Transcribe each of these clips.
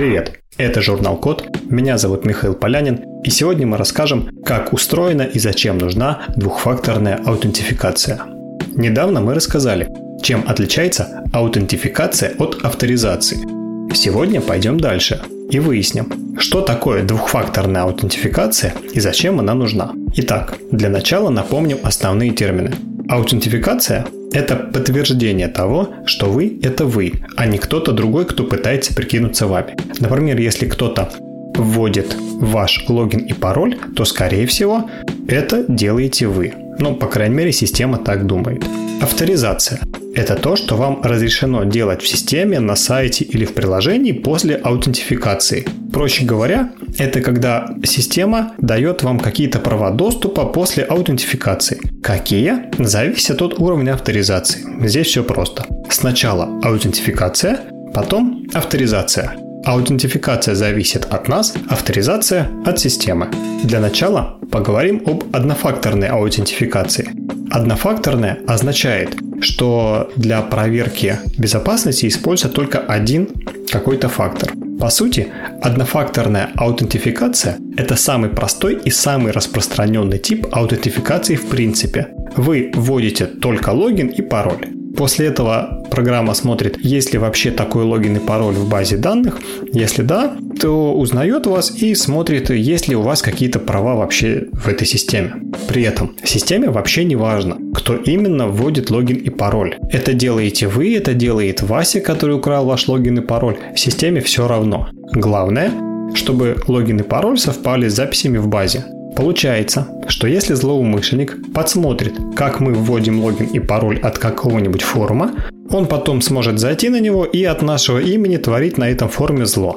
Привет! Это журнал Код. Меня зовут Михаил Полянин, и сегодня мы расскажем, как устроена и зачем нужна двухфакторная аутентификация. Недавно мы рассказали, чем отличается аутентификация от авторизации. Сегодня пойдем дальше и выясним, что такое двухфакторная аутентификация и зачем она нужна. Итак, для начала напомним основные термины. Аутентификация – это подтверждение того, что вы – это вы, а не кто-то другой, кто пытается прикинуться вами. Например, если кто-то вводит ваш логин и пароль, то, скорее всего, это делаете вы. Ну, по крайней мере, система так думает. Авторизация – это то, что вам разрешено делать в системе, на сайте или в приложении после аутентификации. Проще говоря, это когда система дает вам какие-то права доступа после аутентификации. Какие? Зависит от уровня авторизации. Здесь все просто. Сначала аутентификация, потом авторизация. Аутентификация зависит от нас, авторизация от системы. Для начала поговорим об однофакторной аутентификации. Однофакторная означает, что для проверки безопасности используется только один какой-то фактор. По сути, однофакторная аутентификация – это самый простой и самый распространенный тип аутентификации в принципе. Вы вводите только логин и пароль. После этого программа смотрит, есть ли вообще такой логин и пароль в базе данных. Если да, то узнает вас и смотрит, есть ли у вас какие-то права вообще в этой системе. При этом в системе вообще не важно, кто именно вводит логин и пароль. Это делаете вы, это делает Вася, который украл ваш логин и пароль. В системе все равно. Главное, чтобы логин и пароль совпали с записями в базе. Получается, что если злоумышленник подсмотрит, как мы вводим логин и пароль от какого-нибудь форума, он потом сможет зайти на него и от нашего имени творить на этом форуме зло.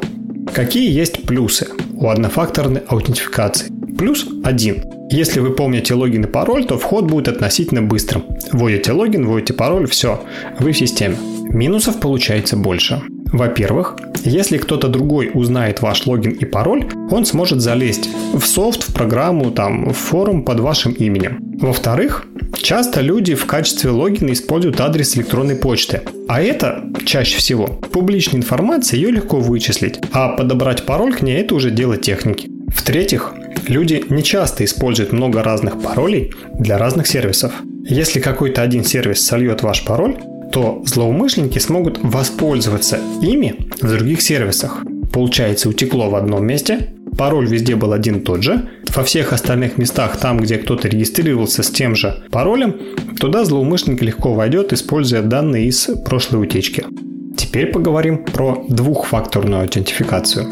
Какие есть плюсы у однофакторной аутентификации? Плюс один. Если вы помните логин и пароль, то вход будет относительно быстрым. Вводите логин, вводите пароль, все, вы в системе. Минусов получается больше. Во-первых, если кто-то другой узнает ваш логин и пароль, он сможет залезть в софт, в программу, там, в форум под вашим именем. Во-вторых, часто люди в качестве логина используют адрес электронной почты. А это чаще всего публичная информация, ее легко вычислить, а подобрать пароль к ней это уже дело техники. В-третьих, люди не часто используют много разных паролей для разных сервисов. Если какой-то один сервис сольет ваш пароль, то злоумышленники смогут воспользоваться ими в других сервисах. Получается, утекло в одном месте, пароль везде был один и тот же, во всех остальных местах, там, где кто-то регистрировался с тем же паролем, туда злоумышленник легко войдет, используя данные из прошлой утечки. Теперь поговорим про двухфакторную аутентификацию.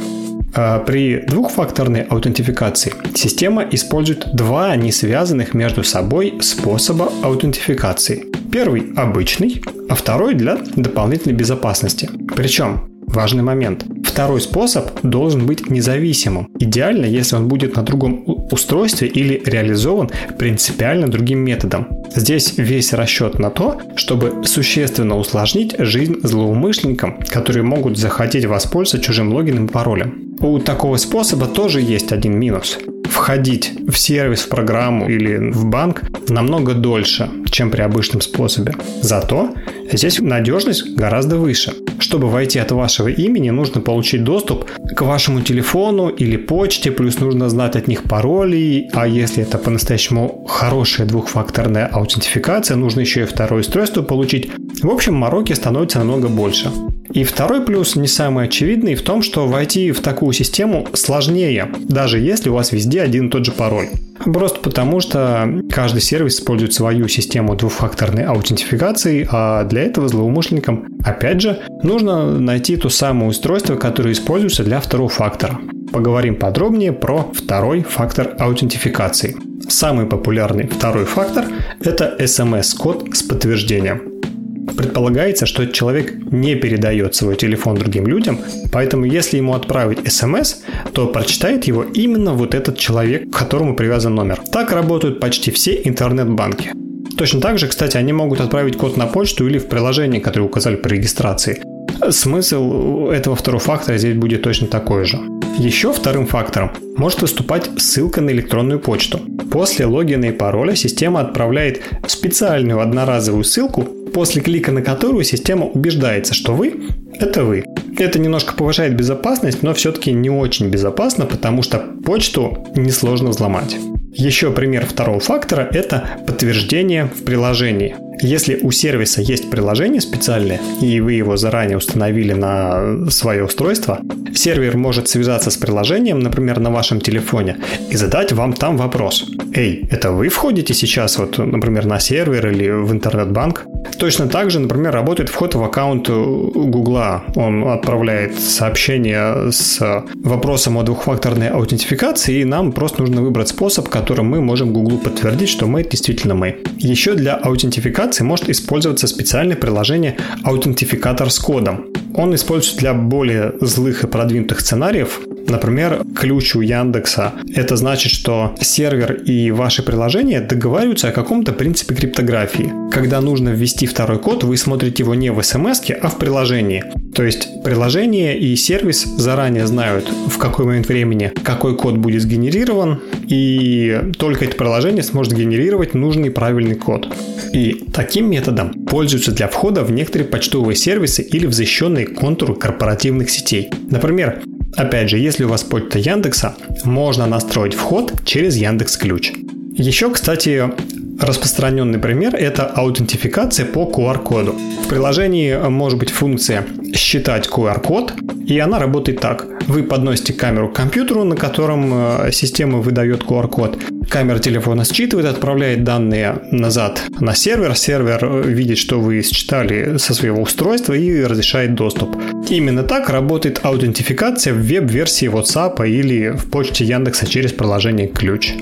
А, при двухфакторной аутентификации система использует два не связанных между собой способа аутентификации. Первый обычный, а второй для дополнительной безопасности. Причем, важный момент, второй способ должен быть независимым. Идеально, если он будет на другом устройстве или реализован принципиально другим методом. Здесь весь расчет на то, чтобы существенно усложнить жизнь злоумышленникам, которые могут захотеть воспользоваться чужим логином и паролем. У такого способа тоже есть один минус входить в сервис, в программу или в банк намного дольше, чем при обычном способе. Зато здесь надежность гораздо выше. Чтобы войти от вашего имени, нужно получить доступ к вашему телефону или почте, плюс нужно знать от них пароли, а если это по-настоящему хорошая двухфакторная аутентификация, нужно еще и второе устройство получить. В общем, мороки становится намного больше. И второй плюс, не самый очевидный, в том, что войти в такую систему сложнее, даже если у вас везде один и тот же пароль. Просто потому, что каждый сервис использует свою систему двухфакторной аутентификации, а для этого злоумышленникам, опять же, нужно найти то самое устройство, которое используется для второго фактора. Поговорим подробнее про второй фактор аутентификации. Самый популярный второй фактор – это SMS-код с подтверждением. Предполагается, что человек не передает свой телефон другим людям, поэтому если ему отправить смс, то прочитает его именно вот этот человек, к которому привязан номер. Так работают почти все интернет-банки. Точно так же, кстати, они могут отправить код на почту или в приложение, которое указали при регистрации. Смысл этого второго фактора здесь будет точно такой же. Еще вторым фактором может выступать ссылка на электронную почту. После логина и пароля система отправляет специальную одноразовую ссылку, после клика на которую система убеждается, что вы – это вы. Это немножко повышает безопасность, но все-таки не очень безопасно, потому что почту несложно взломать. Еще пример второго фактора – это подтверждение в приложении. Если у сервиса есть приложение специальное, и вы его заранее установили на свое устройство, сервер может связаться с приложением, например, на вашем телефоне, и задать вам там вопрос. Эй, это вы входите сейчас, вот, например, на сервер или в интернет-банк? Точно так же, например, работает вход в аккаунт Гугла. Он отправляет сообщение с вопросом о двухфакторной аутентификации, и нам просто нужно выбрать способ, которым мы можем Гуглу подтвердить, что мы действительно мы. Еще для аутентификации может использоваться специальное приложение аутентификатор с кодом. Он используется для более злых и продвинутых сценариев, Например, ключ у Яндекса. Это значит, что сервер и ваше приложение договариваются о каком-то принципе криптографии. Когда нужно ввести второй код, вы смотрите его не в смс, а в приложении. То есть приложение и сервис заранее знают, в какой момент времени какой код будет сгенерирован, и только это приложение сможет генерировать нужный правильный код. И таким методом пользуются для входа в некоторые почтовые сервисы или в защищенные контуры корпоративных сетей. Например, Опять же, если у вас почта Яндекса, можно настроить вход через Яндекс Ключ. Еще, кстати, распространенный пример – это аутентификация по QR-коду. В приложении может быть функция «считать QR-код», и она работает так. Вы подносите камеру к компьютеру, на котором э, система выдает QR-код. Камера телефона считывает, отправляет данные назад на сервер. Сервер видит, что вы считали со своего устройства и разрешает доступ. Именно так работает аутентификация в веб-версии WhatsApp или в почте Яндекса через приложение «Ключ».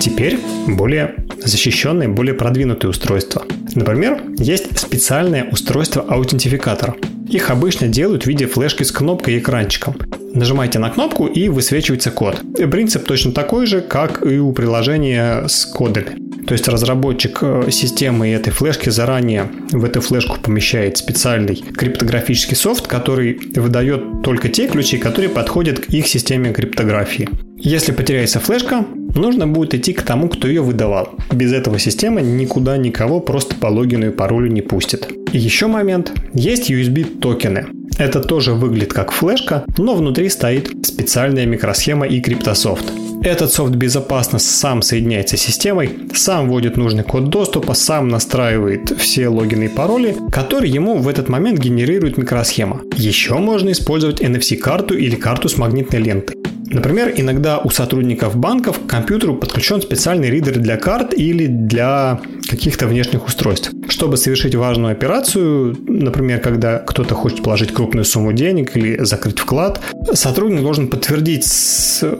Теперь более защищенные, более продвинутые устройства. Например, есть специальное устройство аутентификатора. Их обычно делают в виде флешки с кнопкой и экранчиком. Нажимаете на кнопку и высвечивается код. Принцип точно такой же, как и у приложения с кодами. То есть разработчик э, системы этой флешки заранее в эту флешку помещает специальный криптографический софт, который выдает только те ключи, которые подходят к их системе криптографии. Если потеряется флешка, нужно будет идти к тому, кто ее выдавал. Без этого система никуда никого просто по логину и паролю не пустит. И еще момент. Есть USB токены. Это тоже выглядит как флешка, но внутри стоит специальная микросхема и криптософт. Этот софт безопасно сам соединяется с системой, сам вводит нужный код доступа, сам настраивает все логины и пароли, которые ему в этот момент генерирует микросхема. Еще можно использовать NFC-карту или карту с магнитной лентой. Например, иногда у сотрудников банков к компьютеру подключен специальный ридер для карт или для каких-то внешних устройств. Чтобы совершить важную операцию, например, когда кто-то хочет положить крупную сумму денег или закрыть вклад, сотрудник должен подтвердить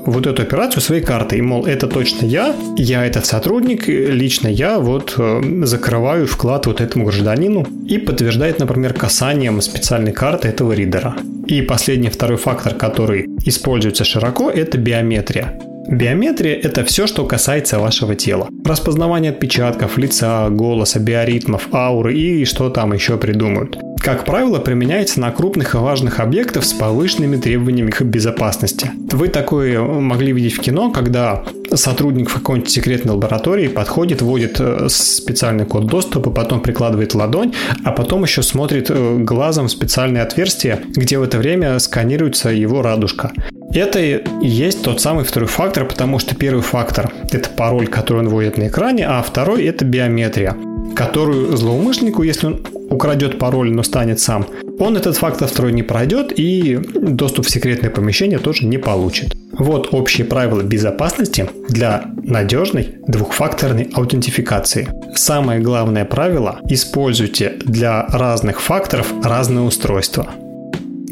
вот эту операцию своей картой. Мол, это точно я, я этот сотрудник, лично я вот э, закрываю вклад вот этому гражданину и подтверждает, например, касанием специальной карты этого ридера. И последний второй фактор, который используется широко, это биометрия. Биометрия – это все, что касается вашего тела. Распознавание отпечатков, лица, голоса, биоритмов, ауры и что там еще придумают. Как правило, применяется на крупных и важных объектах с повышенными требованиями к безопасности. Вы такое могли видеть в кино, когда сотрудник в какой-нибудь секретной лаборатории подходит, вводит э, специальный код доступа, потом прикладывает ладонь, а потом еще смотрит э, глазом в специальное отверстие, где в это время сканируется его радужка. Это и есть тот самый второй фактор, потому что первый фактор – это пароль, который он вводит на экране, а второй – это биометрия, которую злоумышленнику, если он украдет пароль, но станет сам, он этот фактор второй не пройдет и доступ в секретное помещение тоже не получит. Вот общие правила безопасности для надежной двухфакторной аутентификации. Самое главное правило – используйте для разных факторов разные устройства.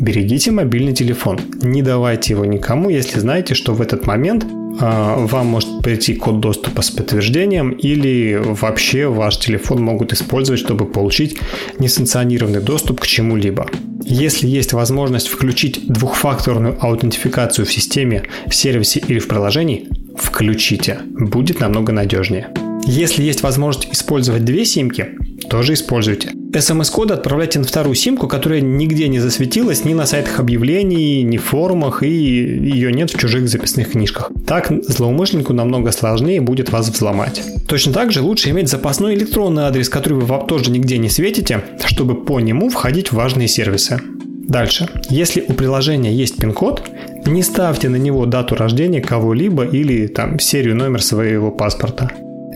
Берегите мобильный телефон. Не давайте его никому, если знаете, что в этот момент а, вам может прийти код доступа с подтверждением или вообще ваш телефон могут использовать, чтобы получить несанкционированный доступ к чему-либо. Если есть возможность включить двухфакторную аутентификацию в системе, в сервисе или в приложении, включите. Будет намного надежнее. Если есть возможность использовать две симки, тоже используйте. SMS-коды отправляйте на вторую симку, которая нигде не засветилась ни на сайтах объявлений, ни в форумах, и ее нет в чужих записных книжках. Так злоумышленнику намного сложнее будет вас взломать. Точно так же лучше иметь запасной электронный адрес, который вы тоже нигде не светите, чтобы по нему входить в важные сервисы. Дальше. Если у приложения есть пин-код, не ставьте на него дату рождения кого-либо или там серию номер своего паспорта.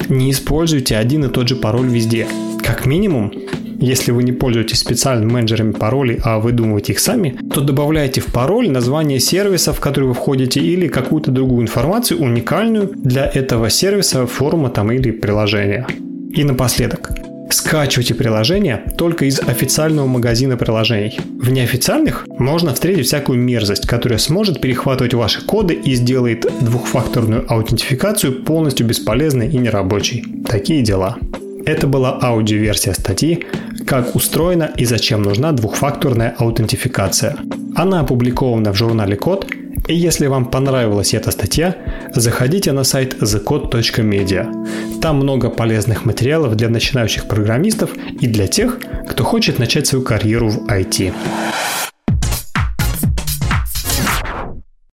Не используйте один и тот же пароль везде. Как минимум, если вы не пользуетесь специальными менеджерами паролей, а выдумываете их сами, то добавляйте в пароль название сервиса, в который вы входите, или какую-то другую информацию, уникальную для этого сервиса, форума там или приложения. И напоследок, Скачивайте приложение только из официального магазина приложений. В неофициальных можно встретить всякую мерзость, которая сможет перехватывать ваши коды и сделает двухфакторную аутентификацию полностью бесполезной и нерабочей. Такие дела. Это была аудиоверсия статьи «Как устроена и зачем нужна двухфакторная аутентификация». Она опубликована в журнале Код, и если вам понравилась эта статья, заходите на сайт thecode.media. Там много полезных материалов для начинающих программистов и для тех, кто хочет начать свою карьеру в IT.